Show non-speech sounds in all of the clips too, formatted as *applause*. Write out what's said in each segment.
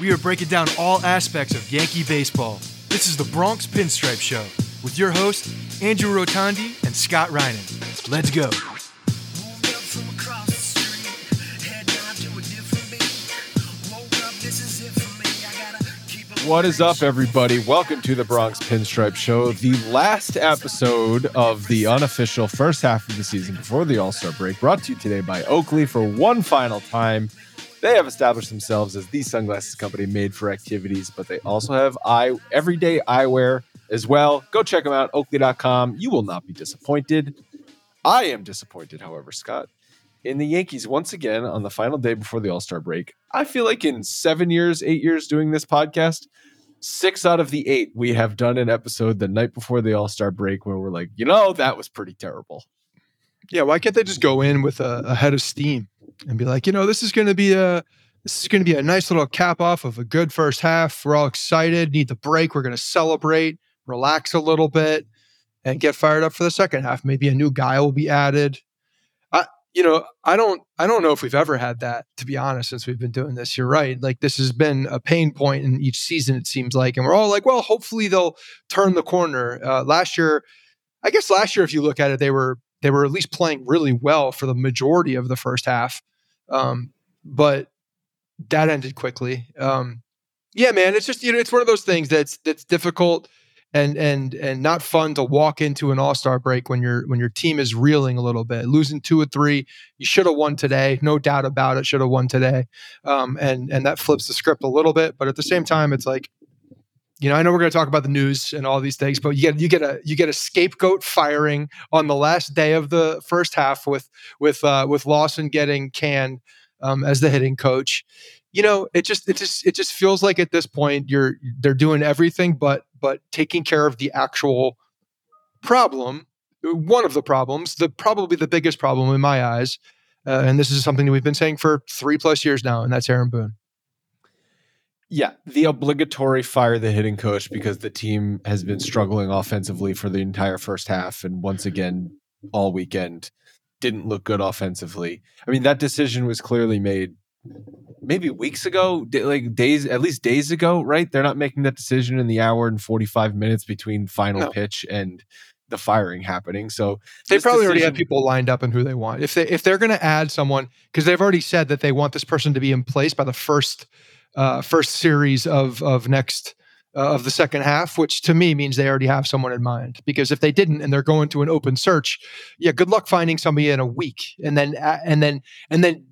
We are breaking down all aspects of Yankee baseball. This is the Bronx Pinstripe Show with your hosts, Andrew Rotondi and Scott Reinen. Let's go. What is up, everybody? Welcome to the Bronx Pinstripe Show, the last episode of the unofficial first half of the season before the All Star break, brought to you today by Oakley for one final time. They have established themselves as the sunglasses company made for activities, but they also have eye everyday eyewear as well. Go check them out, oakley.com. You will not be disappointed. I am disappointed, however, Scott. In the Yankees, once again, on the final day before the All Star break, I feel like in seven years, eight years doing this podcast, six out of the eight, we have done an episode the night before the All Star break where we're like, you know, that was pretty terrible. Yeah, why can't they just go in with a, a head of steam and be like, you know, this is going to be a this is going to be a nice little cap off of a good first half. We're all excited, need the break. We're going to celebrate, relax a little bit, and get fired up for the second half. Maybe a new guy will be added. I, you know, I don't, I don't know if we've ever had that. To be honest, since we've been doing this, you're right. Like this has been a pain point in each season. It seems like, and we're all like, well, hopefully they'll turn the corner. Uh, last year, I guess last year, if you look at it, they were they were at least playing really well for the majority of the first half. Um, but that ended quickly. Um, yeah, man, it's just you know it's one of those things that's that's difficult and and and not fun to walk into an All Star break when your when your team is reeling a little bit, losing two or three. You should have won today, no doubt about it. Should have won today, um, and and that flips the script a little bit. But at the same time, it's like you know, I know we're going to talk about the news and all these things, but you get you get a you get a scapegoat firing on the last day of the first half with with uh, with Lawson getting canned um, as the hitting coach. You know, it just it just it just feels like at this point you're they're doing everything but but taking care of the actual problem. One of the problems, the probably the biggest problem in my eyes, uh, and this is something that we've been saying for three plus years now, and that's Aaron Boone. Yeah, the obligatory fire the hitting coach because the team has been struggling offensively for the entire first half, and once again all weekend didn't look good offensively. I mean, that decision was clearly made maybe weeks ago, like days, at least days ago, right? They're not making that decision in the hour and 45 minutes between final no. pitch and the firing happening. So they probably decision, already have people lined up and who they want. If they if they're going to add someone because they've already said that they want this person to be in place by the first uh, first series of of next uh, of the second half, which to me means they already have someone in mind. Because if they didn't and they're going to an open search, yeah, good luck finding somebody in a week, and then uh, and then and then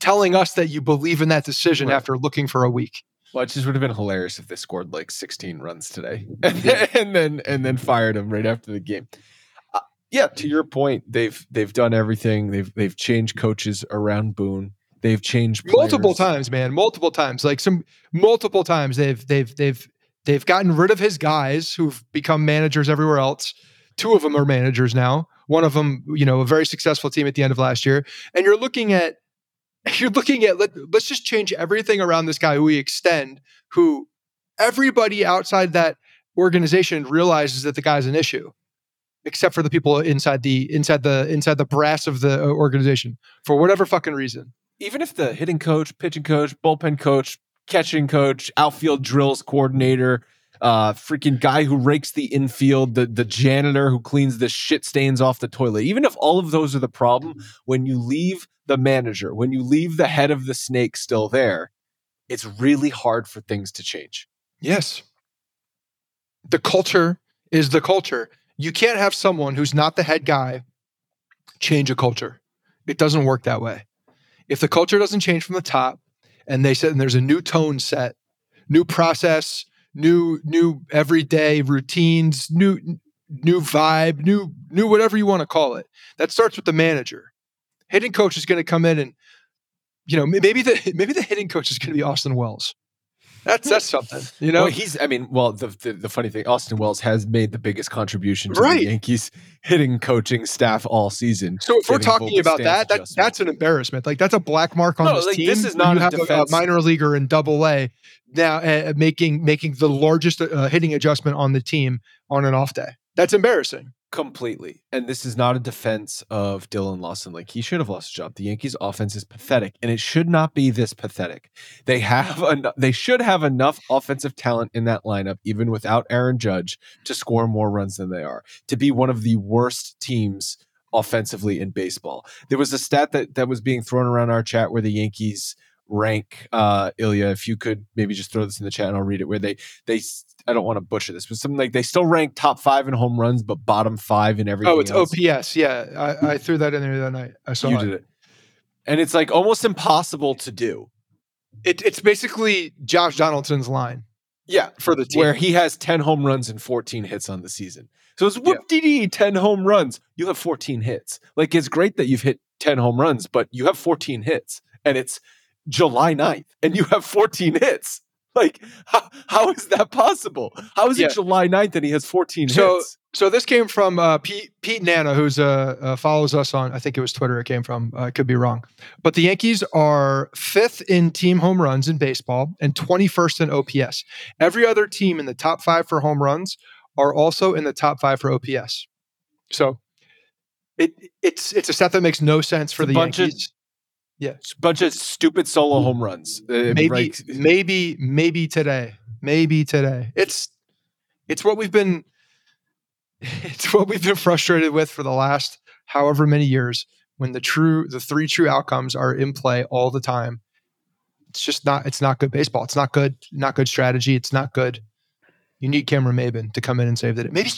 telling us that you believe in that decision right. after looking for a week. Well, it just would have been hilarious if they scored like 16 runs today *laughs* and then and then fired him right after the game. Uh, yeah, to your point, they've they've done everything. They've they've changed coaches around Boone. They've changed players. multiple times, man, multiple times. Like some multiple times they've they've they've They've gotten rid of his guys who've become managers everywhere else. Two of them are managers now. One of them, you know, a very successful team at the end of last year. And you're looking at *laughs* you're looking at let, let's just change everything around this guy who we extend who everybody outside that organization realizes that the guy's an issue except for the people inside the inside the inside the brass of the uh, organization for whatever fucking reason even if the hitting coach pitching coach bullpen coach catching coach outfield drills coordinator uh freaking guy who rakes the infield the the janitor who cleans the shit stains off the toilet even if all of those are the problem when you leave the manager when you leave the head of the snake still there it's really hard for things to change. Yes. The culture is the culture. You can't have someone who's not the head guy change a culture. It doesn't work that way if the culture doesn't change from the top and they said and there's a new tone set new process new new everyday routines new new vibe new new whatever you want to call it that starts with the manager. Hitting coach is going to come in and you know maybe the *laughs* maybe the hitting coach is going to be austin wells that's that's something you know well, he's i mean well the, the, the funny thing austin wells has made the biggest contribution to Right. the yankees hitting coaching staff all season so if we're talking about that, that that's an embarrassment. Like that's a black mark on No, this like, team. this is not you a have a, minor leaguer in Double A now uh, making making the largest uh, hitting adjustment on the team on an off day. That's embarrassing. Completely. And this is not a defense of Dillon Lawson. Like he should have lost a job. The Yankees offense is pathetic and it should not be this pathetic. They have en- they should have enough offensive talent in that lineup even without Aaron Judge to score more runs than they are. To be one of the worst teams offensively in baseball. There was a stat that that was being thrown around our chat where the Yankees rank uh Ilya if you could maybe just throw this in the chat and I'll read it where they they I don't want to butcher this but something like they still rank top 5 in home runs but bottom 5 in everything Oh, it's else. OPS. Yeah, I, I threw that in there that night. I saw you it. did it and it's like almost impossible to do it. It's basically Josh Donaldson's line yeah for the team. where he has 10 home runs and 14 hits on the season so it's whoop dee dee 10 home runs you have 14 hits like it's great that you've hit 10 home runs but you have 14 hits and it's July 9th and you have 14 hits like how, how is that possible how is Yeah. it July 9th and he has 14 So- hits So this came from uh, Pete Pete Nana, who's uh, uh, follows us on. I think it was Twitter. It came from. Uh, I could be wrong, but the Yankees are fifth in team home runs in baseball and twenty first in OPS. Every other team in the top five for home runs are also in the top five for OPS. So it it's it's a stat that makes no sense for It's a the bunch of Yankees. It's a bunch of stupid solo home runs. Uh, maybe maybe maybe today. Maybe today. It's it's what we've been *laughs* it's what we've been frustrated with for the last however many years when the true the three true outcomes are in play all the time. It's just not it's not good baseball. It's not good not good strategy. It's not good. You need Cameron Maybin to come in and save the day. Maybe,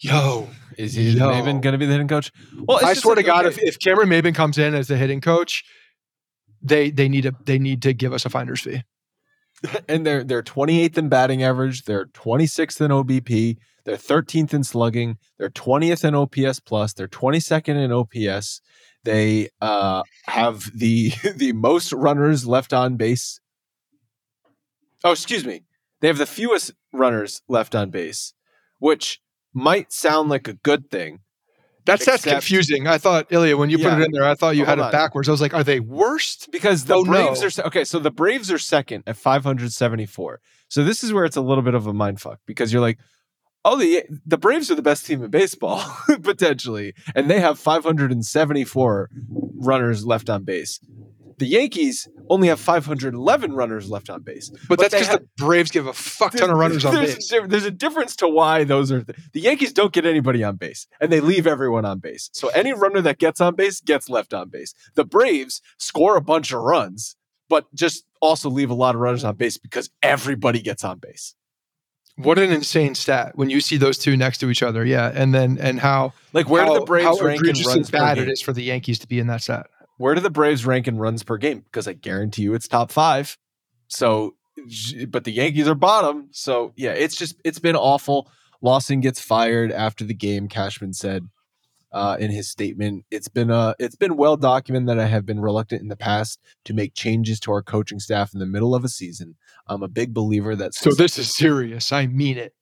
yo, is he Yo. Maybin going to be the hitting coach? Well, I swear to God, okay, if, if Cameron Maybin comes in as the hitting coach, they they need a they need to give us a finder's fee. *laughs* and they're they're 28th in batting average, they're 26th in OBP, they're 13th in slugging, they're 20th in OPS plus, they're 22nd in OPS. They uh, have the *laughs* the most runners left on base. Oh, excuse me. They have the fewest runners left on base, which might sound like a good thing. That's that's Except- confusing. I thought Ilya, when you put Yeah. it in there, I thought you had it backwards. I was like, are they worst? because the Oh, Braves no. are se- okay. So the Braves are second at 574. So this is where it's a little bit of a mind fuck because you're like, oh, the the Braves are the best team in baseball *laughs* potentially, and they have 574 runners left on base. The Yankees only have 511 runners left on base. But, that's because the Braves give a fuck ton of runners on there's, base. there- there's a difference to why those are th- the Yankees don't get anybody on base and they leave everyone on base. So any runner that gets on base gets left on base. The Braves score a bunch of runs, but just also leave a lot of runners on base because everybody gets on base. What an insane stat when you see those two next to each other. Yeah, and then and how Like where how, do the Braves rank in runs bad it is for the Yankees to be in that stat. Where do the Braves rank in runs per game? Because I guarantee you it's top five. So, but the Yankees are bottom. So yeah, it's just it's been awful. Lawson gets fired after the game. Cashman said, uh, in his statement. It's been uh, it's been well documented that I have been reluctant in the past to make changes to our coaching staff in the middle of a season. I'm a big believer that So this is serious. I mean it.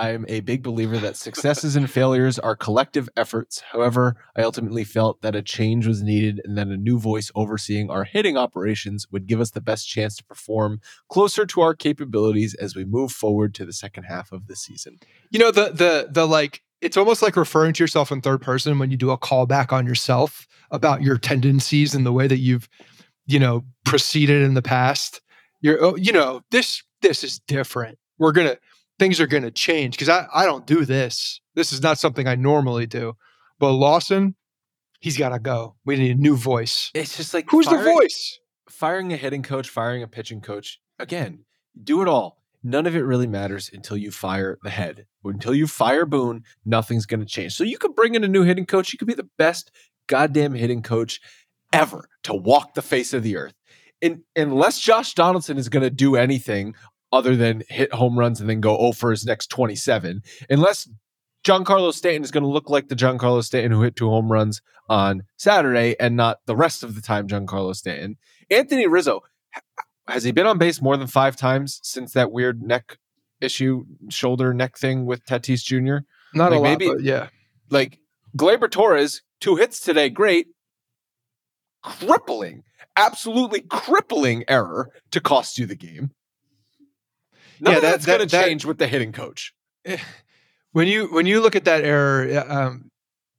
I am a big believer that successes and failures are collective efforts. However, I ultimately felt that a change was needed and that a new voice overseeing our hitting operations would give us the best chance to perform closer to our capabilities as we move forward to the second half of the season. You know, the the the like it's almost like referring to yourself in third person when you do a callback on yourself about your tendencies and the way that you've, you know, proceeded in the past. You're oh, you know, this this is different. We're gonna things are gonna change because I, I don't do this. This is not something I normally do. But Lawson, he's gotta go. We need a new voice. It's just like Who's the voice? Firing a hitting coach, firing a pitching coach. Again, do it all. None of it really matters until you fire the head. Until you fire Boone, nothing's going to change. So you could bring in a new hitting coach. You could be the best goddamn hitting coach ever to walk the face of the earth. In, unless Josh Donaldson is going to do anything other than hit home runs and then go 0 for his next 27, unless Giancarlo Stanton is going to look like the Giancarlo Stanton who hit two home runs on Saturday and not the rest of the time Giancarlo Stanton. Anthony Rizzo, has he been on base more than five times since that weird neck issue, shoulder neck thing with Tatis Jr.? Not Like, a lot, maybe- but yeah. Like Gleyber Torres, two hits today, great. Crippling, absolutely crippling error to cost you the game. None *laughs* Yeah, *laughs* that- that's going to that- that- change with the hitting coach. when you when you look at that error, um,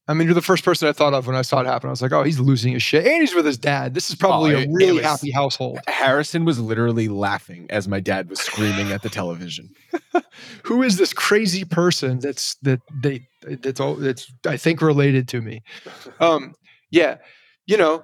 I mean, you're the first person I thought of when I saw it happen. I was like, oh, he's losing his shit, and he's with his dad. This is probably Oh, it- a really was- happy household. Harrison was literally laughing as my dad was screaming at the television. *laughs* Who is this crazy person that's that they that's all that's I think related to me? Um, yeah, you know,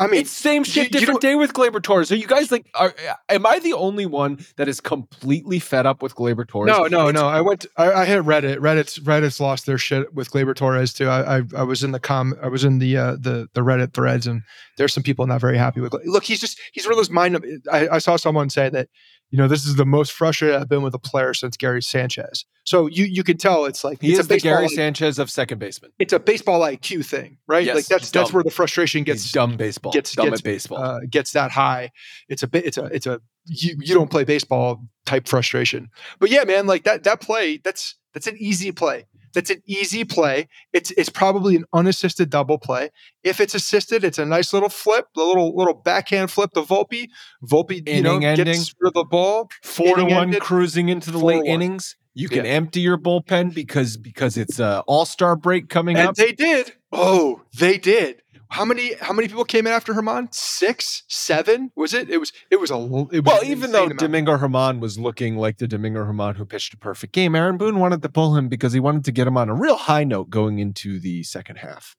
I mean, it's same shit, you- you different don't- day with Gleyber Torres. Are you guys like? Are, am I the only one that is completely fed up with Gleyber Torres? No, no, It's- no. I went. I, I hit Reddit. Reddit's Reddit's lost their shit with Gleyber Torres too. I, I I was in the com. I was in the uh, the the Reddit threads, and there's some people not very happy with. Look, he's just he's one of those mind. I, I saw someone say that you know this is the most frustrated I've been with a player since Gary Sanchez. So you you can tell it's like He it's is a the Gary like- Sanchez of second baseman. It's a baseball IQ thing, right? Yes, like that's that's where the frustration He's gets dumb baseball. gets- dumb gets, at baseball. uh, gets that high. It's a bit. It's a. It's a. You, you don't play baseball type frustration. But yeah, man, like that that play. That's that's an easy play. That's an easy play. It's it's probably an unassisted double play. If it's assisted, it's a nice little flip, a little little backhand flip to Volpe. Volpe, you know, ending. gets rid of the ball. Four to one, ended, cruising into the four late innings. You can Yeah. empty your bullpen because because it's uh, a All Star break coming And up. they did. Oh, they did. How many how many people came in after Germán? Six, seven? Was it? It was it was a it was well, even though amount. Domingo Germán was looking like the Domingo Germán who pitched a perfect game, Aaron Boone wanted to pull him because he wanted to get him on a real high note going into the second half.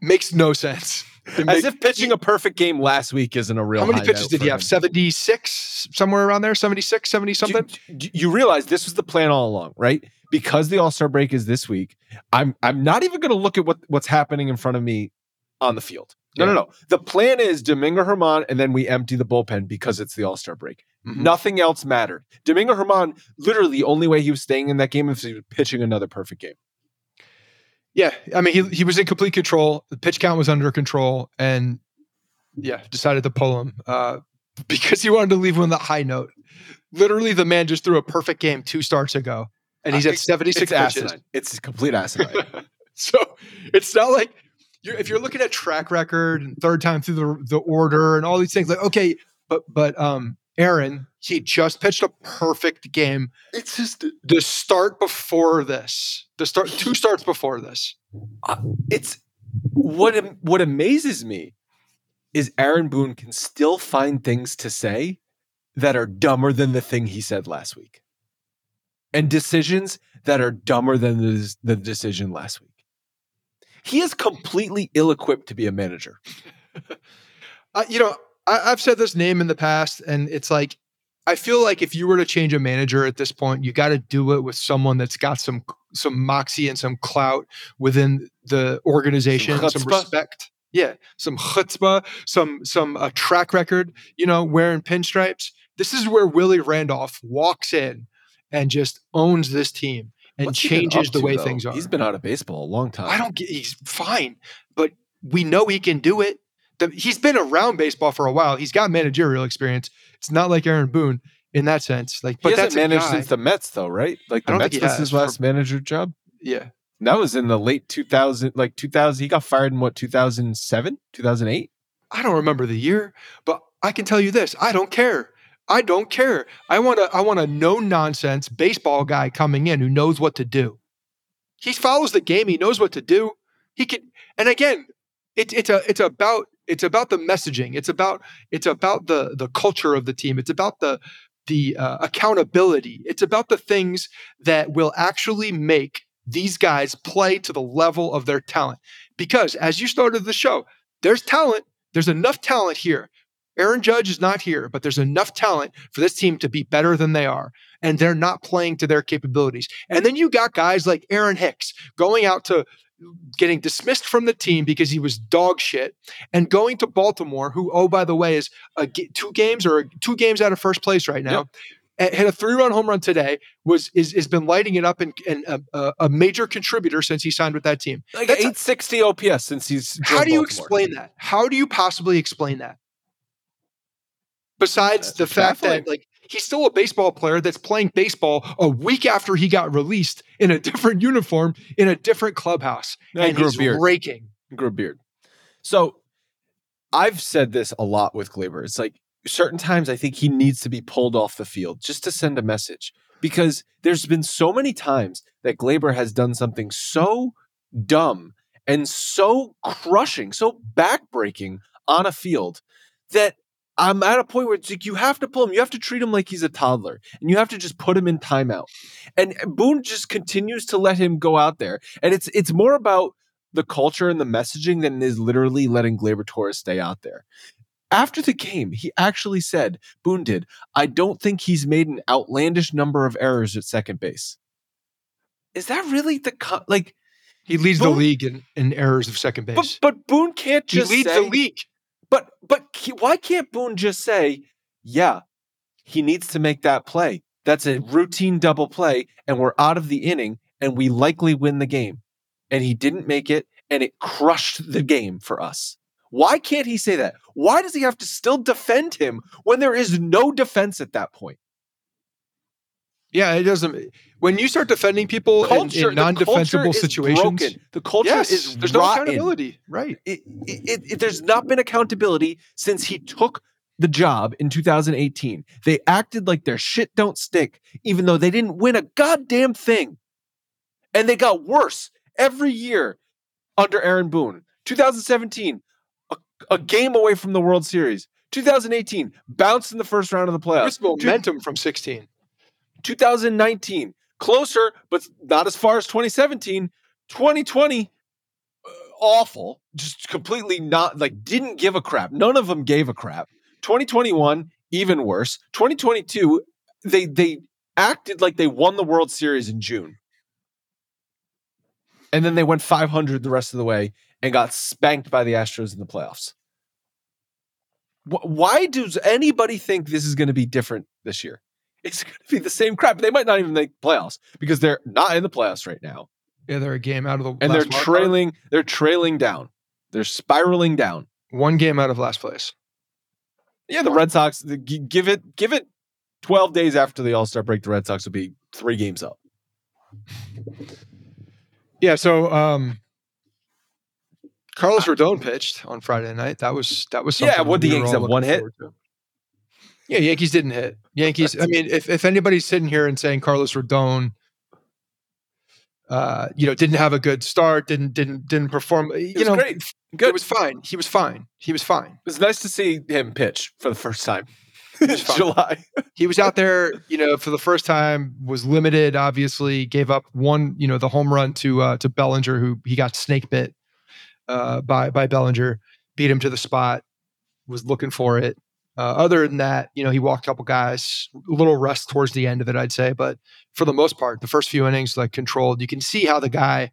makes no sense. It *laughs* As if pitching a perfect game last week isn't a real How many pitches did he have? 76, somewhere around there? 76, 70 something? Do, do you realize this was the plan all along, right? Because the All Star break is this week, I'm I'm not even going to look at what what's happening in front of me on the field. No, no, Yeah. no. The plan is Domingo Germán, and then we empty the bullpen because it's the All Star break. Mhm. Nothing else mattered. Domingo Germán, literally, the only way he was staying in that game is he was pitching another perfect game. Yeah. I mean, he, he was in complete control. The pitch count was under control. And yeah, decided to pull him uh, *laughs* because he wanted to leave him on the high note. Literally, the man just threw a perfect game two starts ago. And he's Uh, at 76 It's pitches. asinine. It's complete asinine. *laughs* so it's not like you're, if you're looking at track record and third time through the, the order and all these things, like, okay, but, but, um, Aaron, he just pitched a perfect game. it's just The start before this, the start, two starts before this. it's what what amazes me is Aaron Boone can still find things to say that are dumber than the thing he said last week, and decisions that are dumber than the, the decision last week. He is completely ill-equipped to be a manager. *laughs* Uh, you know, I, I've said this name in the past, and it's like I feel like if you were to change a manager at this point, you got to do it with someone that's got some some moxie and some clout within the organization, some, chutzpah? respect. Yeah, some chutzpah, some some uh, track record. You know, wearing pinstripes. This is where Willie Randolph walks in and just owns this team. And What's changes the way though? things are. He's been out of baseball a long time. I don't get. He's fine, but we know he can do it. The, he's been around baseball for a while. He's got managerial experience. It's not like Aaron Boone in that sense. Like, He but hasn't that's managed guy- since the Mets, though, right? Like the Mets was his for- last manager job. yeah. That was in the late 2000, like 2000. He got fired in what 2007, 2008. I don't remember the year, but I can tell you this: I don't care. I don't care. I want a I want a no nonsense baseball guy coming in who knows what to do. He follows the game. He knows what to do. He can. And again, it's it's a it's about it's about the messaging. It's about it's about the the culture of the team. It's about the the uh, accountability. It's about the things that will actually make these guys play to the level of their talent. Because as you started the show, there's talent. There's enough talent here. Aaron Judge is not here, but there's enough talent for this team to be better than they are. And they're not playing to their capabilities. And then you got guys like Aaron Hicks going out to getting dismissed from the team because he was dog shit and going to Baltimore, who, oh, by the way, is a, two games or two games out of first place right now. and Hit a three-run home run today. Was is has been lighting it up and, and a, a- a major contributor since he signed with that team. Like That's a- 860 OPS since he's. How do you Baltimore. explain that? How do you possibly explain that? Besides That's the fact baffling. that like he's still a baseball player that's playing baseball a week after he got released in a different *laughs* uniform in a different clubhouse, he and grew a he's beard. raking. grew a beard. So I've said this a lot with Gleyber. It's like certain times I think he needs to be pulled off the field just to send a message because there's been so many times that Gleyber has done something so dumb and so crushing, so backbreaking on a field that I'm at a point where it's like you have to pull him. You have to treat him like he's a toddler, and you have to just put him in timeout. And Boone just continues to let him go out there, and it's it's more about the culture and the messaging than it is literally letting Gleyber Torres stay out there. After the game, he actually said, Boone did, I don't think he's made an outlandish number of errors at second base. Is that really the co- like? He leads the league in, in errors of second base. But but Boone can't he just leads say, the league. But but why can't Boone just say, yeah, he needs to make that play. That's a routine double play, and we're out of the inning, and we likely win the game. And he didn't make it, and it crushed the game for us. Why can't he say that? Why does he have to still defend him when there is no defense at that point? Yeah, it doesn't. When you start defending people in- Culture, in, the non-defensible culture is situations, broken. The culture yes, is there's no accountability. Right. it, it, it, there's not been accountability since he took the job in 2018. They acted like their shit don't stick, even though they didn't win a goddamn thing. And they got worse every year under Aaron Boone. 2017, a, a game away from the World Series. 2018, bounced in the first round of the playoffs. There's momentum from 16. 2019, closer, but not as far as 2017. 2020, uh, awful. Just completely not like didn't give a crap. None of them gave a crap. 2021, even worse. 2022, they they acted like they won the World Series in June. And then they went 500 the rest of the way and got spanked by the Astros in the playoffs. Why does anybody think this is going to be different this year? It's going to be the same crap. They might not even make playoffs because they're not in the playoffs right now, Yeah, they're a game out of the and last they're wild card. trailing. They're trailing down. They're spiraling down. one game out of last place. Yeah, the Red Sox. the- Give it. Give it. Twelve days after the All Star break, the Red Sox will be three games up. Yeah, so um Carlos Rodon pitched on Friday night. That was that was something. Yeah, what, the Yankees have one hit? to. Yeah, Yankees didn't hit. Yankees. I mean, if if anybody's sitting here and saying Carlos Rodon, uh, you know, didn't have a good start, didn't didn't didn't perform, you was know, great. Good. It was fine. He was fine. He was fine. It was nice to see him pitch for the first time *laughs* in was fine. July. He was out there, you know, for the first time. Was limited. Obviously, gave up one, you know, the home run to uh, to Bellinger, who he got snake bit uh, by by Bellinger. Beat him to the spot. Was looking for it. Uh, other than that, you know, he walked a couple guys. A little rest towards the end of it, I'd say, but for the most part, the first few innings like controlled. You can see how the guy,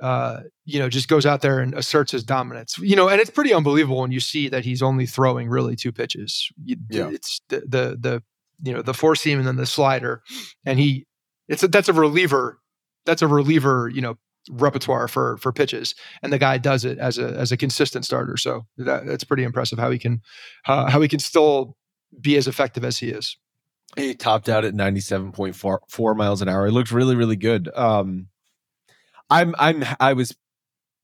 uh, you know, just goes out there and asserts his dominance. You know, and it's pretty unbelievable when you see that he's only throwing really two pitches. Yeah. It's the, the the you know the four seam and then the slider, and he it's a, that's a reliever. That's a reliever, you know, repertoire for for pitches, and the guy does it as a as a consistent starter. So that, that's pretty impressive how he can uh, how he can still be as effective as he is. He topped out at 97.4 miles an hour. it looked really, really good. Um, I'm, I'm, I was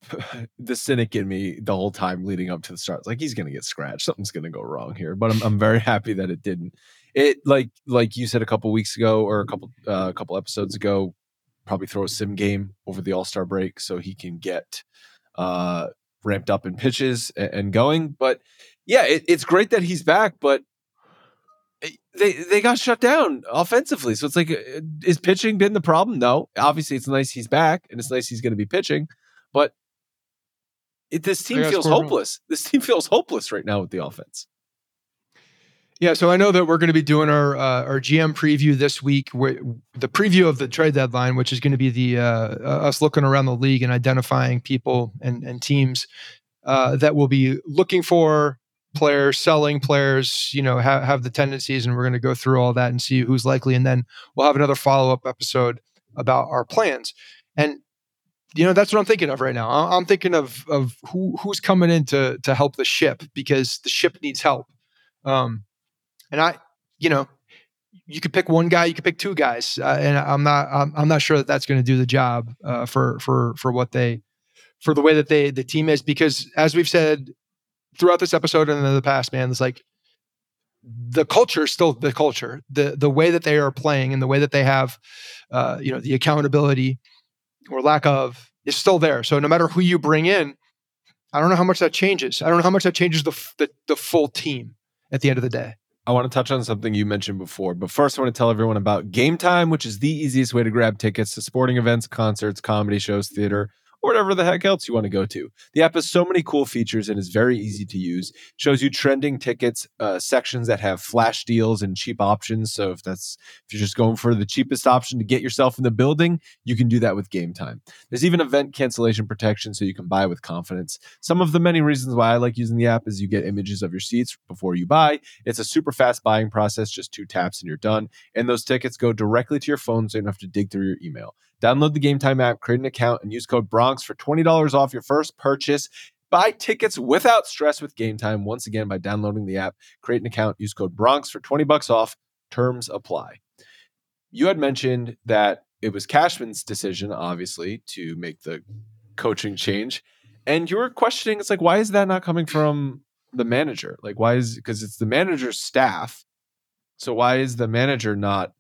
*laughs* the cynic in me the whole time leading up to the start. Like he's to get scratched. Something's to go wrong here. But I'm, I'm very happy that it didn't. It like like you said a couple weeks ago or a couple uh, a couple episodes ago. Probably throw a sim game over the All Star break so he can get uh, ramped up in pitches and, going. But yeah, it, it's great that he's back. But they they got shut down offensively. So it's like, uh, is pitching been the problem? No. Obviously, it's nice he's back, and it's nice he's going to be pitching. But it, this team feels hopeless. This team feels hopeless right now with the offense. Yeah, so I know that we're going to be doing our uh, our GM preview this week, the preview of the trade deadline, which is going to be the uh, us looking around the league and identifying people and and teams uh, that will be looking for players, selling players, you know, have, have the tendencies, and we're going to go through all that and see who's likely, and then we'll have another follow up episode about our plans. And you know, that's what I'm thinking of right now. I'm thinking of of who who's coming in to to help the ship because the ship needs help. Um, and I, you know, you could pick one guy, you could pick two guys, uh, and I'm not I'm, I'm not sure that that's going to do the job uh, for for for what they for the way that they the team is because as we've said throughout this episode and in the past, man, it's like the culture is still the culture. The the way that they are playing and the way that they have, uh, you know, the accountability or lack of is still there. So no matter who you bring in, I don't know how much that changes. I don't know how much that changes the the, the full team at the end of the day. I want to touch on something you mentioned before, but first I want to tell everyone about Gametime, which is the easiest way to grab tickets to sporting events, concerts, comedy shows, theater or whatever the heck else you want to go to. The app has so many cool features and is very easy to use. Shows you trending tickets, uh, sections that have flash deals and cheap options. So if that's if you're just going for the cheapest option to get yourself in the building, you can do that with Gametime. There's even event cancellation protection so you can buy with confidence. Some of the many reasons why I like using the app is you get images of your seats before you buy. It's a super fast buying process, just two taps and you're done. And those tickets go directly to your phone so you don't have to dig through your email. Download the Gametime app, create an account, and use code Bronx for $20 off your first purchase. Buy tickets without stress with Gametime. Once again, by downloading the app, create an account, use code Bronx for 20 bucks off. Terms apply. You had mentioned that it was Cashman's decision, obviously, to make the coaching change. And you were questioning, it's like, why is that not coming from the manager? Like, why is because it's the manager's staff. So why is the manager not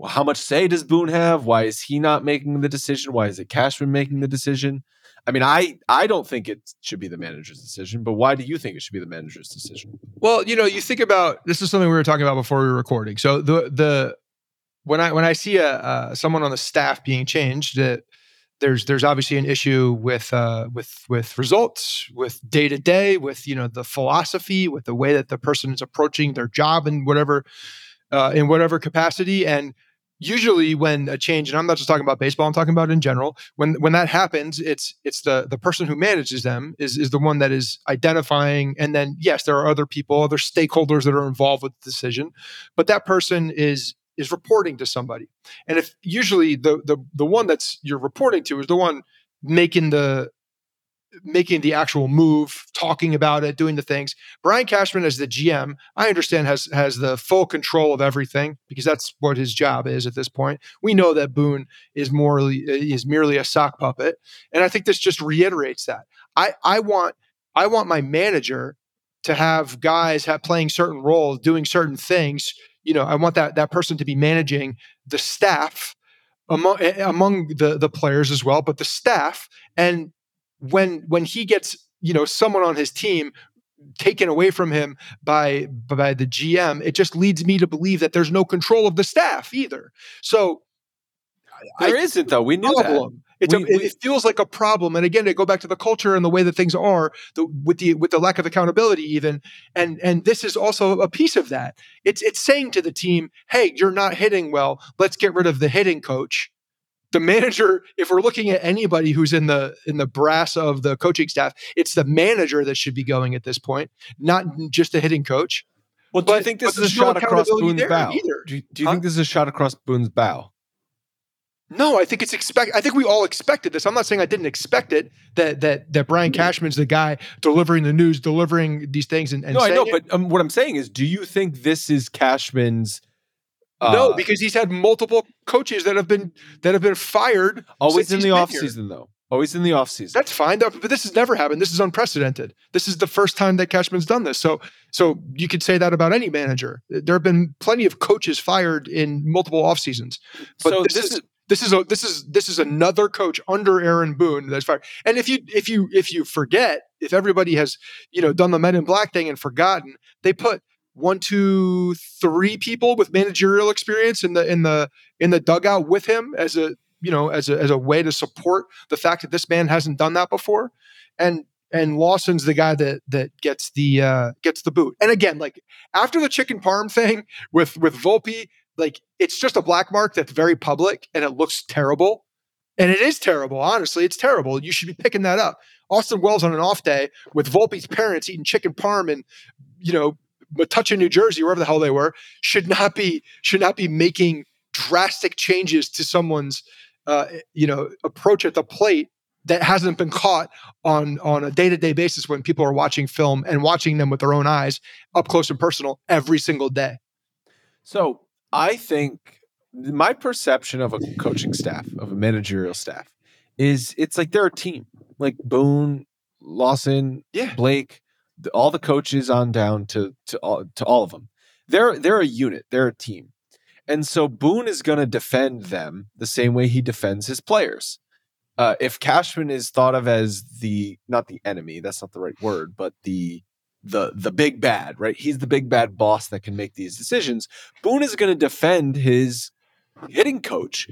well, how much say does Boone have? Why is he not making the decision? Why is it Cashman making the decision? I mean, I I don't think it should be the manager's decision, but why do you think it should be the manager's decision? Well, you know, you think about this is something we were talking about before we were recording. So the the when I when I see a uh, someone on the staff being changed, there's there's obviously an issue with uh, with with results, with day to day, with you know the philosophy, with the way that the person is approaching their job and whatever uh, in whatever capacity, and usually when a change and i'm not just talking about baseball i'm talking about in general when when that happens it's it's the the person who manages them is is the one that is identifying and then yes there are other people other stakeholders that are involved with the decision but that person is is reporting to somebody. And if usually the the the one that's you're reporting to is the one making the making the actual move, talking about it, doing the things. Brian Cashman as the GM, I understand has has the full control of everything because that's what his job is at this point. We know that Boone is morally is merely a sock puppet, and I think this just reiterates that. I I want I want my manager to have guys have playing certain roles, doing certain things. You know, I want that that person to be managing the staff among eh, among the the players as well, but the staff and when when he gets you know someone on his team taken away from him by by the GM, it just leads me to believe that there's no control of the staff either. So there not though. We knew problem. that. It's we, a, we, it feels like a problem, and again, to go back to the culture and the way that things are, the, with the with the lack of accountability, even, and and this is also a piece of that. It's it's saying to the team, "Hey, you're not hitting well. Let's get rid of the hitting coach." The manager if we're looking at anybody who's in the in the brass of the coaching staff it's the manager that should be going at this point not just the hitting coach well do but, you think this is a shot across boone's bow either. do you, do you huh? think this is a shot across boone's bow No, I think it's expect. I think we all expected this. I'm not saying I didn't expect it. That that that Brian Cashman's the guy delivering the news, delivering these things, and, and no, I know, it. but um, what I'm saying is, do you think this is Cashman's? Uh, no, because he's had multiple coaches that have been that have been fired. always in the been off season though. Always in the off season. That's fine, though, but this has never happened. This is unprecedented. This is the first time that Cashman's done this. So, so you could say that about any manager. There have been plenty of coaches fired in multiple off seasons. But so this, this is, is this is a this is this is another coach under Aaron Boone that's fired. And if you if you if you forget, if everybody has you know done the Men in Black thing and forgotten, they put one, two, three people with managerial experience in the in the in the dugout with him as a you know as a as a way to support the fact that this man hasn't done that before. And and Lawson's the guy that that gets the uh gets the boot. And again, like after the chicken parm thing with with Volpe, like it's just a black mark that's very public and it looks terrible. And it is terrible, honestly. It's terrible. You should be picking that up. Austin Wells on an off day with Volpe's parents eating chicken parm and you know Metuchen, New Jersey, wherever the hell they were, should not be should not be making drastic changes to someone's uh, you know approach at the plate that hasn't been caught on on a day-to-day basis when people are watching film and watching them with their own eyes up close and personal every single day. So I think my perception of a coaching staff, of a managerial staff, is it's like they're a team. Like Boone, Lawson, Yeah. Blake, all the coaches on down to to all to all of them. They're they're a unit. They're a team. And so Boone is going to defend them the same way he defends his players. Uh, if Cashman is thought of as the not the enemy, that's not the right word, but the the the big bad, right? He's the big bad boss that can make these decisions. Boone is going to defend his hitting coach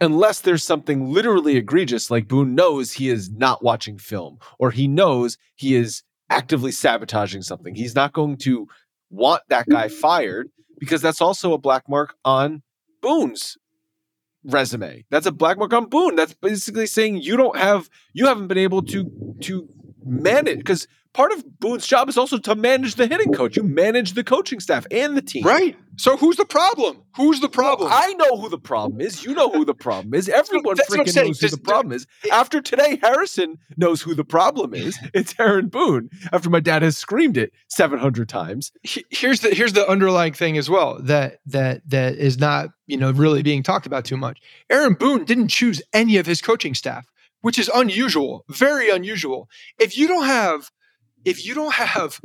unless there's something literally egregious like Boone knows he is not watching film or he knows he is actively sabotaging something. He's not going to want that guy mm-hmm. fired because that's also a black mark on Boone's resume. That's a black mark on Boone. That's basically saying you don't have you haven't been able to to manage because part of Boone's job is also to manage the hitting coach. You manage the coaching staff and the team. Right. So who's the problem? Who's the problem? I know who the problem is. You know who the problem is. Everyone that's freaking knows who the problem is. After today, Harrison knows who the problem is. *laughs* It's Aaron Boone. After my dad has screamed it 700 times. here's the here's the underlying thing as well that that that is not you know really being talked about too much. Aaron Boone didn't choose any of his coaching staff, which is unusual, very unusual. If you don't have if you don't have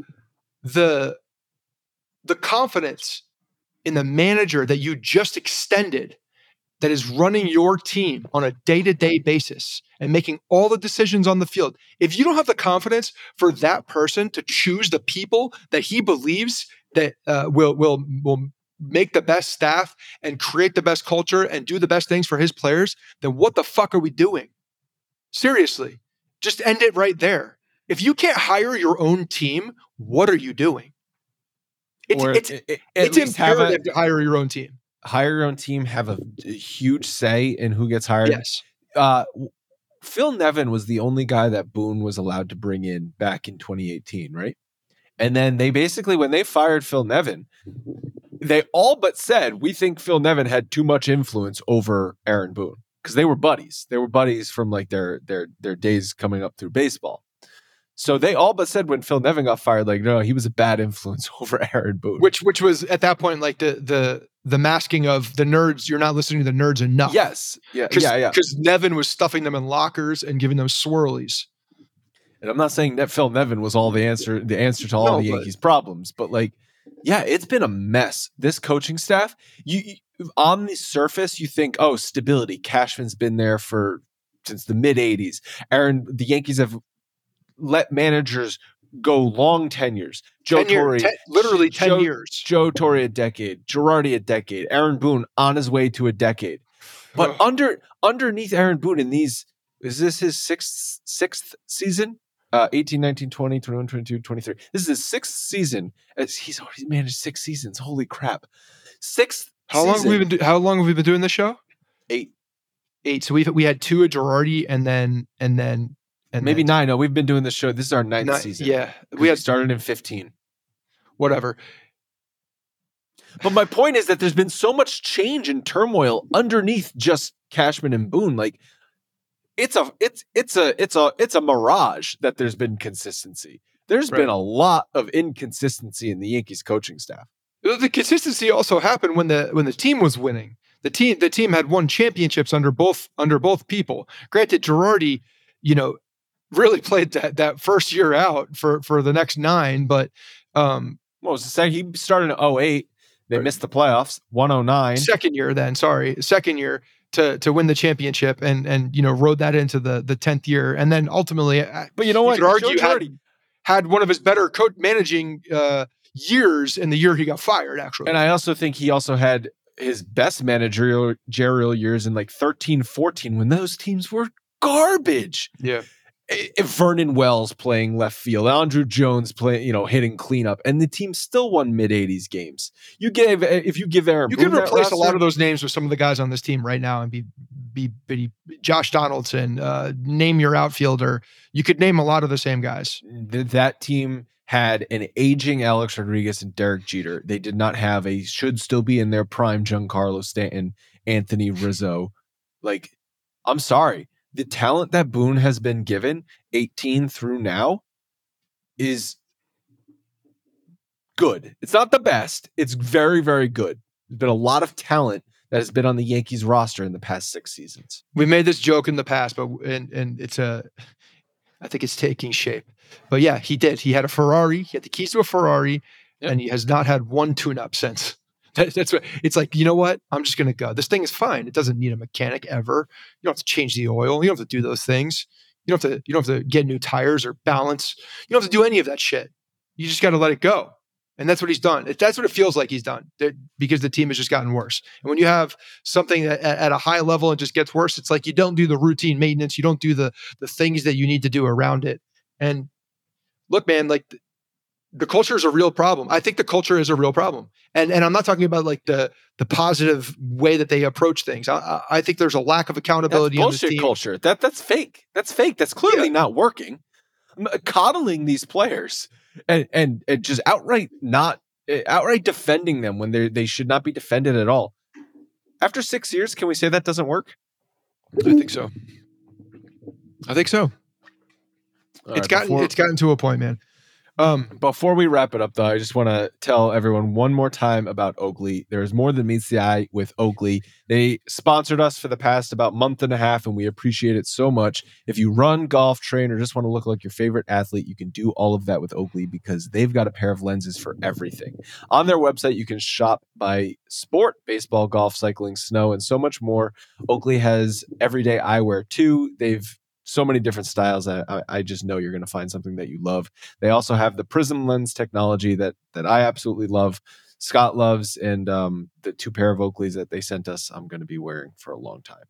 the the confidence in the manager that you just extended that is running your team on a day-to-day basis and making all the decisions on the field if you don't have the confidence for that person to choose the people that he believes that uh, will will will make the best staff and create the best culture and do the best things for his players then what the fuck are we doing seriously just end it right there. If you can't hire your own team what are you doing? It's, Or it's, a- at it's imperative a, to hire your own team. Hire your own team, have a, a huge say in who gets hired. yes. Uh, Phil Nevin was the only guy that Boone was allowed to bring in back in 2018, right? And then they basically, when they fired Phil Nevin, they all but said, We think Phil Nevin had too much influence over Aaron Boone because they were buddies. They were buddies from like their their their days coming up through baseball. So they all but said when Phil Nevin got fired, like, no, he was a bad influence *laughs* over Aaron Boone. which which was at that point like the the the masking of the nerds you're not listening to the nerds enough yes, yeah, Cause, yeah, yeah. because Nevin was stuffing them in lockers and giving them swirlies. And I'm not saying that Phil Nevin was all the answer, the answer to all No, the but- Yankees' problems, but like, yeah, it's been a mess. This coaching staff, you, you on the surface, you think, oh, stability. Cashman's been there for since the mid '80s. Aaron, the Yankees have let managers go long tenures. Joe Ten year- Torre, ten- literally 10 Joe- years. Joe Torre a decade, Girardi a decade, Aaron Boone on his way to a decade. But under underneath Aaron Boone in these is this his sixth sixth season? Uh 18, 19, 20, 21, 22, 23. This is his sixth season. As he's already managed six seasons. Holy crap. Sixth how long have we season. been do- how long have we been doing this show? eight, Eight. So we we had two at Girardi and then and then and maybe then nine. No, we've been doing this show. This is our ninth nine- season. Yeah, We we had started in 15. whatever. But my point is that there's been so much change and turmoil underneath just Cashman and Boone. Like it's a it's it's a it's a it's a mirage that there's been consistency. There's Right. been a lot of inconsistency in the Yankees coaching staff. The consistency also happened when the when the team was winning. The team the team had won championships under both under both people. Granted, Girardi, you know, really *laughs* played that that first year out for for the next nine, but um What was the second? He started in 08. They Right. missed the playoffs. 109. second year then sorry second year to to win the championship and and you know rode that into the the 10th year and then ultimately But you know You what? could argue Joe had- had one of his better coach managing uh years in the year he got fired actually and I also think he also had his best managerial managerial years in like 13, 14 when those teams were garbage. yeah I- I- Vernon Wells playing left field, Andruw Jones playing, you know, hitting cleanup, and the team still won mid 80s games. You gave if you give Aaron, you Boone that replace a lot of those names with some of the guys on this team right now and be be, be Josh Donaldson uh name your outfielder you could name a lot of the same guys th- that team had an aging Alex Rodriguez and Derek Jeter. They did not have a should still be in their prime Giancarlo Stanton, Anthony Rizzo. Like, I'm sorry. The talent that Boone has been given 18 through now is good. It's not the best. It's very, very good. There's been a lot of talent that has been on the Yankees roster in the past six seasons. we made this joke in the past, but and and it's a, I think it's taking shape. But yeah, he did. He had a Ferrari. He had the keys to a Ferrari, Yep. and he has not had one tune-up since. That, that's what it's like. You know what? I'm just gonna go. This thing is fine. It doesn't need a mechanic ever. You don't have to change the oil. You don't have to do those things. You don't have to. You don't have to get new tires or balance. You don't have to do any of that shit. You just got to let it go. And that's what he's done. That's what it feels like he's done because the team has just gotten worse. And when you have something at, at a high level and just gets worse, it's like you don't do the routine maintenance. You don't do the the things that you need to do around it. And look, man, like the culture is a real problem. I think the culture is a real problem. And and I'm not talking about like the the positive way that they approach things. I, I, think there's a lack of That's accountability in bullshit team. culture. That that's fake. That's fake. That's clearly not working. Coddling these players and and, and just outright not eh, outright defending them when they they should not be defended at all. After six years, can we say that doesn't work? I think so. I think so. All it's right, gotten before- it's gotten to a point, man. Um, Before we wrap it up, though, I just want to tell everyone one more time about Oakley. There is more than meets the eye with Oakley. They sponsored us for the past about month and a half, and we appreciate it so much. If you run, golf, train, or just want to look like your favorite athlete, you can do all of that with Oakley because they've got a pair of lenses for everything. On their website, you can shop by sport, baseball, golf, cycling, snow, and so much more. Oakley has everyday eyewear too. They've so many different styles. I, I, just know you're going to find something that you love. They also have the prism lens technology that that I absolutely love. Scott loves, and um, the two pair of Oakleys that they sent us, I'm going to be wearing for a long time.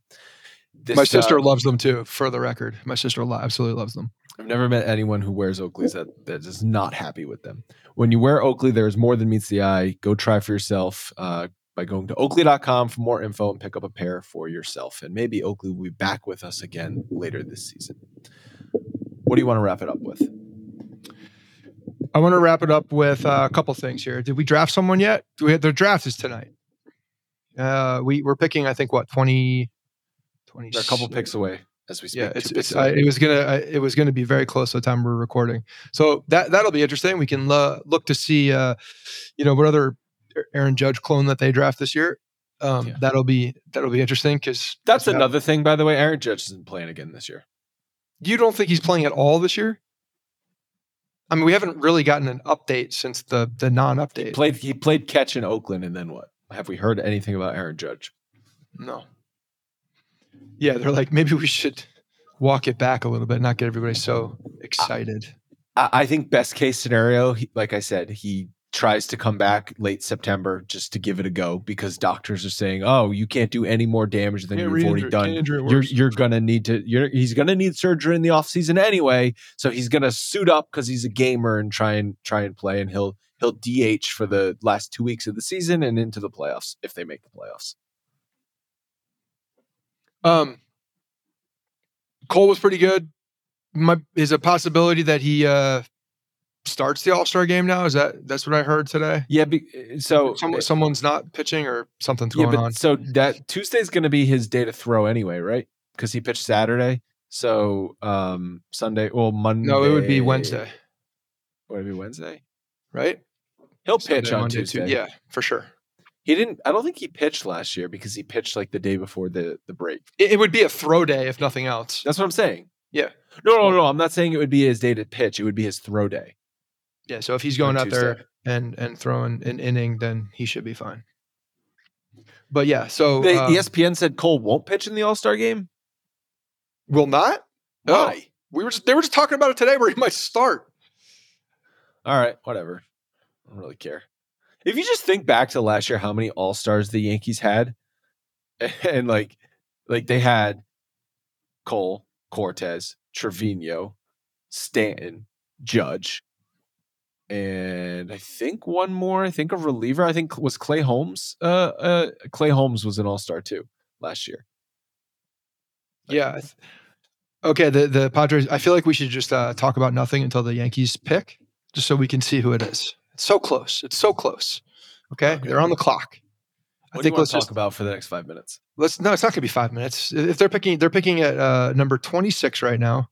This, my sister uh, loves them too. For the record, my sister absolutely loves them. I've never met anyone who wears Oakleys that that is not happy with them. When you wear Oakley, there's more than meets the eye. Go try for yourself uh, by going to oakley.com for more info and pick up a pair for yourself. And maybe Oakley will be back with us again later this season. What do you want to wrap it up with? I want to wrap it up with uh, a couple things here. Did we draft someone yet? Do we have their draft is tonight? Uh, we we're picking. I think what 20, 20 They're a couple picks away as we speak. Yeah, it's, it's I, it was gonna I, it was gonna be very close to the time we're recording. So that that'll be interesting. We can uh, look to see, uh, you know, what other Aaron Judge clone that they draft this year. Um, Yeah. That'll be that'll be interesting because That's another thing, by the way. Aaron Judge isn't playing again this year. You don't think he's playing at all this year? I mean, we haven't really gotten an update since the the non He update. played he played catch in Oakland, and then what? Have we heard anything about Aaron Judge? No. Yeah, they're like maybe we should walk it back a little bit, not get everybody so excited. I, I think best case scenario, he, like I said, he tries to come back late September just to give it a go because doctors are saying, "Oh, you can't do any more damage than Can't you've already done. injure it You're you're gonna need to. You're he's gonna need surgery in the off season anyway. So he's gonna suit up because he's a gamer and try and try and play, and he'll he'll DH for the last two weeks of the season and into the playoffs if they make the playoffs. Um, Cole was pretty good. My, is a possibility that he uh, starts the All Star game now. Is that that's what I heard today? Yeah. Be, so Some, someone's not pitching or something's yeah, going but on. so that Tuesday's going to be his day to throw anyway, right? Because he pitched Saturday. So um Sunday, well Monday. No, it would be Wednesday, Would it be Wednesday? right? He'll Sunday, pitch on Monday, Tuesday. Tu- Yeah, for sure. He didn't. I don't think he pitched last year because he pitched like the day before the the break. It, it would be a throw day if nothing else. That's what I'm saying. Yeah. No, no, no. I'm not saying it would be his day to pitch. It would be his throw day. Yeah, so if he's going out there and and throwing an inning, then he should be fine. But yeah, so The, um, ESPN said Cole won't pitch in the All Star game. will not. Oh, Why? we were just, they were just talking about it today where he might start. All right, whatever. I don't really care. If you just think back to last year, how many All Stars the Yankees had, *laughs* and like, like they had Cole, Cortes, Trevino, Stanton, Judge, and I think one more. I think a reliever. I think was Clay Holmes. Uh, uh Clay Holmes was an All Star too last year. Yeah. I Okay, the the Padres. I feel like we should just uh, talk about nothing until the Yankees pick, just so we can see who it is. It's so close. It's so close. Okay, Okay. they're on the clock. I What do think let's talk just about for the next five minutes? let's. No, it's not going to be five minutes. If they're picking, they're picking at uh, number twenty six right now.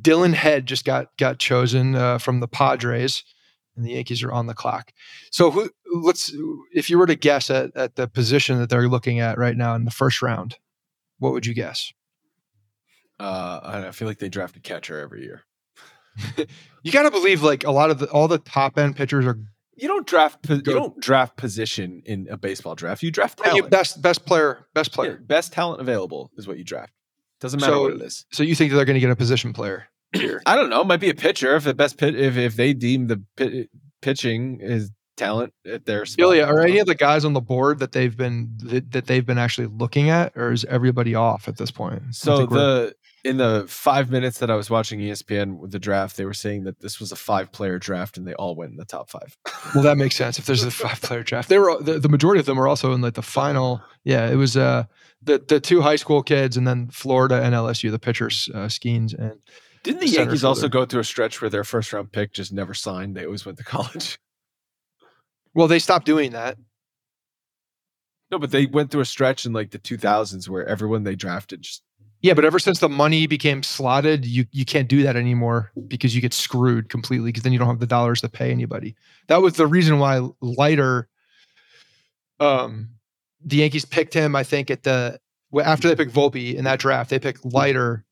Dillon Head just got got chosen uh, from the Padres, and the Yankees are on the clock. So who? Let's. If you were to guess at at the position that they're looking at right now in the first round, what would you guess? Uh, I I feel like they draft a catcher every year. *laughs* You got to believe like a lot of the all the top end pitchers are You don't draft. po- You don't draft position in a baseball draft. You draft you talent. best best player best Yeah, player. best talent available is what you draft. Doesn't matter So- what it is. So you think they're going to get a position player here? I don't know. It might be a pitcher if the best pit if if they deem the pi- pitching is talent at their spot. Ilya, are any of the guys on the board that they've been that, that they've been actually looking at, or is everybody off at this point? So the in the five minutes that I was watching ESPN with the draft, they were saying that this was a five player draft and they all went in the top five. *laughs* well, that makes sense. If there's a five player draft, they were the, the majority of them were also in like the final. Yeah, it was uh the the two high school kids and then Florida and LSU, the pitchers, uh, Skenes and Didn't the Center Yankees also go through a stretch where their first round pick just never signed? They always went to *laughs* college. well, they stopped doing that. No, but they went through a stretch in like the 2000s where everyone they drafted just Yeah, but ever since the money became slotted, you you can't do that anymore because you get screwed completely because then you don't have the dollars to pay anybody. That was the reason why Leiter, um, the Yankees picked him. I think at the after they picked Volpe in that draft, they picked a-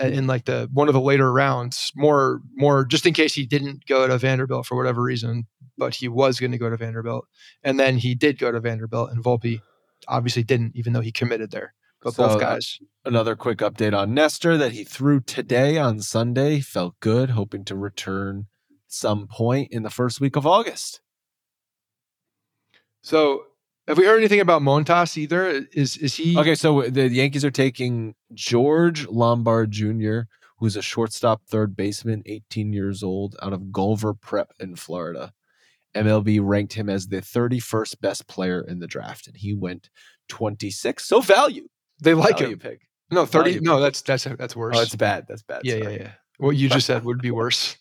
in like the one of the later rounds, more more just in case he didn't go to Vanderbilt for whatever reason, but he was going to go to Vanderbilt, and then he did go to Vanderbilt, and Volpe obviously didn't, even though he committed there. But So, both uh, guys. another quick update on Nestor that he threw today on Sunday. Felt good, hoping to return some point in the first week of August. So, have we heard anything about Montas either? Is is he Okay, so the Yankees are taking George Lombard Jr., who's a shortstop, third baseman, 18 years old, out of Gulliver Prep in Florida. MLB ranked him as the 31st best player in the draft, and he went 26. So value, They like value him. pick. No, thirty. value. No, that's that's that's worse. Oh, it's bad. That's bad. yeah, yeah, yeah. What you just said would be *laughs* worse.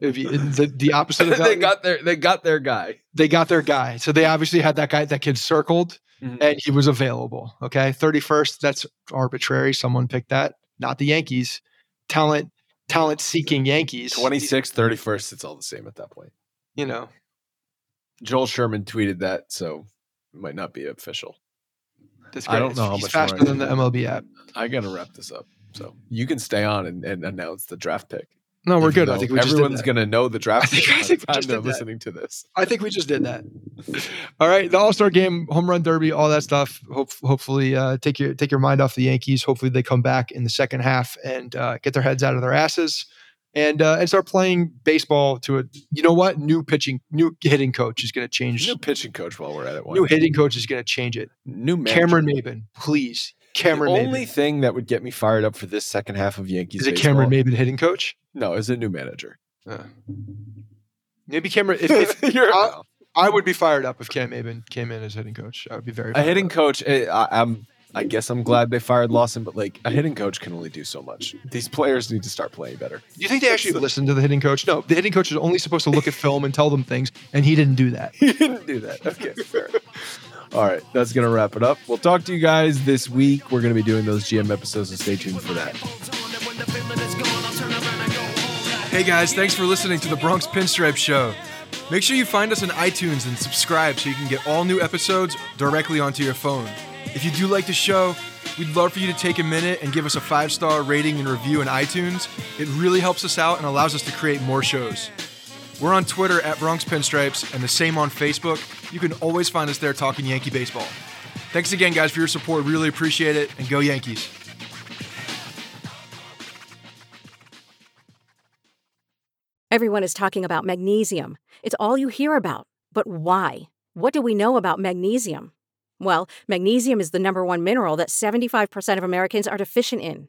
It'd be the, the opposite of *laughs* that, they got their they got their guy. they got their guy. So they obviously had that guy that kid circled, Mhm. and he was available. Okay, thirty first. That's arbitrary. Someone picked that, not the Yankees. Talent, talent seeking Yankees. 26, 31st, it's all the same at that point. You know, Joel Sherman tweeted that, so it might not be official. that's I don't know how He's much faster than the MLB app. I gotta wrap this up. So you can stay on and, and announce the draft pick. No, we're even good. I think we everyone's gonna know the draft I think- pick I think we time just they're did that. listening to this. I think we just did that. All right, the All Star Game, home run derby, all that stuff. Hope, hopefully, uh, take your take your mind off the Yankees. Hopefully, they come back in the second half and uh, get their heads out of their asses and uh, and start playing baseball. To a you know what new pitching, new hitting coach is going to change. New pitching coach while we're at it. Why New hitting coach is going to change it. New manager. Cameron Maybin, please. Cameron the only Maybin. thing that would get me fired up for this second half of Yankees Is it baseball, Cameron Maybin hitting coach? No, is a new manager. Uh, maybe Cameron. If, if, *laughs* You're- I, I would be fired up if Cam Maybin came in as hitting coach. I would be very a hitting up. coach. eh, I, I'm I guess I'm glad they fired Lawson, but like a hitting coach can only do so much. These players need to start playing better. Do you think they actually listened to the hitting coach? No, the hitting coach is only supposed to look at film and tell them things, and he didn't do that. *laughs* He didn't do that. Okay, fair. All right, that's going to wrap it up. We'll talk to you guys this week. We're going to be doing those GM episodes, so stay tuned for that. Hey guys, thanks for listening to the Bronx Pinstripe Show. Make sure you find us on iTunes and subscribe so you can get all new episodes directly onto your phone. If you do like the show, we'd love for you to take a minute and give us a five star rating and review in iTunes. It really helps us out and allows us to create more shows. We're on Twitter at Bronx Pinstripes and the same on Facebook. You can always find us there talking Yankee baseball. Thanks again, guys, for your support. Really appreciate it, and go Yankees. Everyone is talking about magnesium. It's all you hear about. But why? What do we know about magnesium? Well, magnesium is the number one mineral that 75% of Americans are deficient in.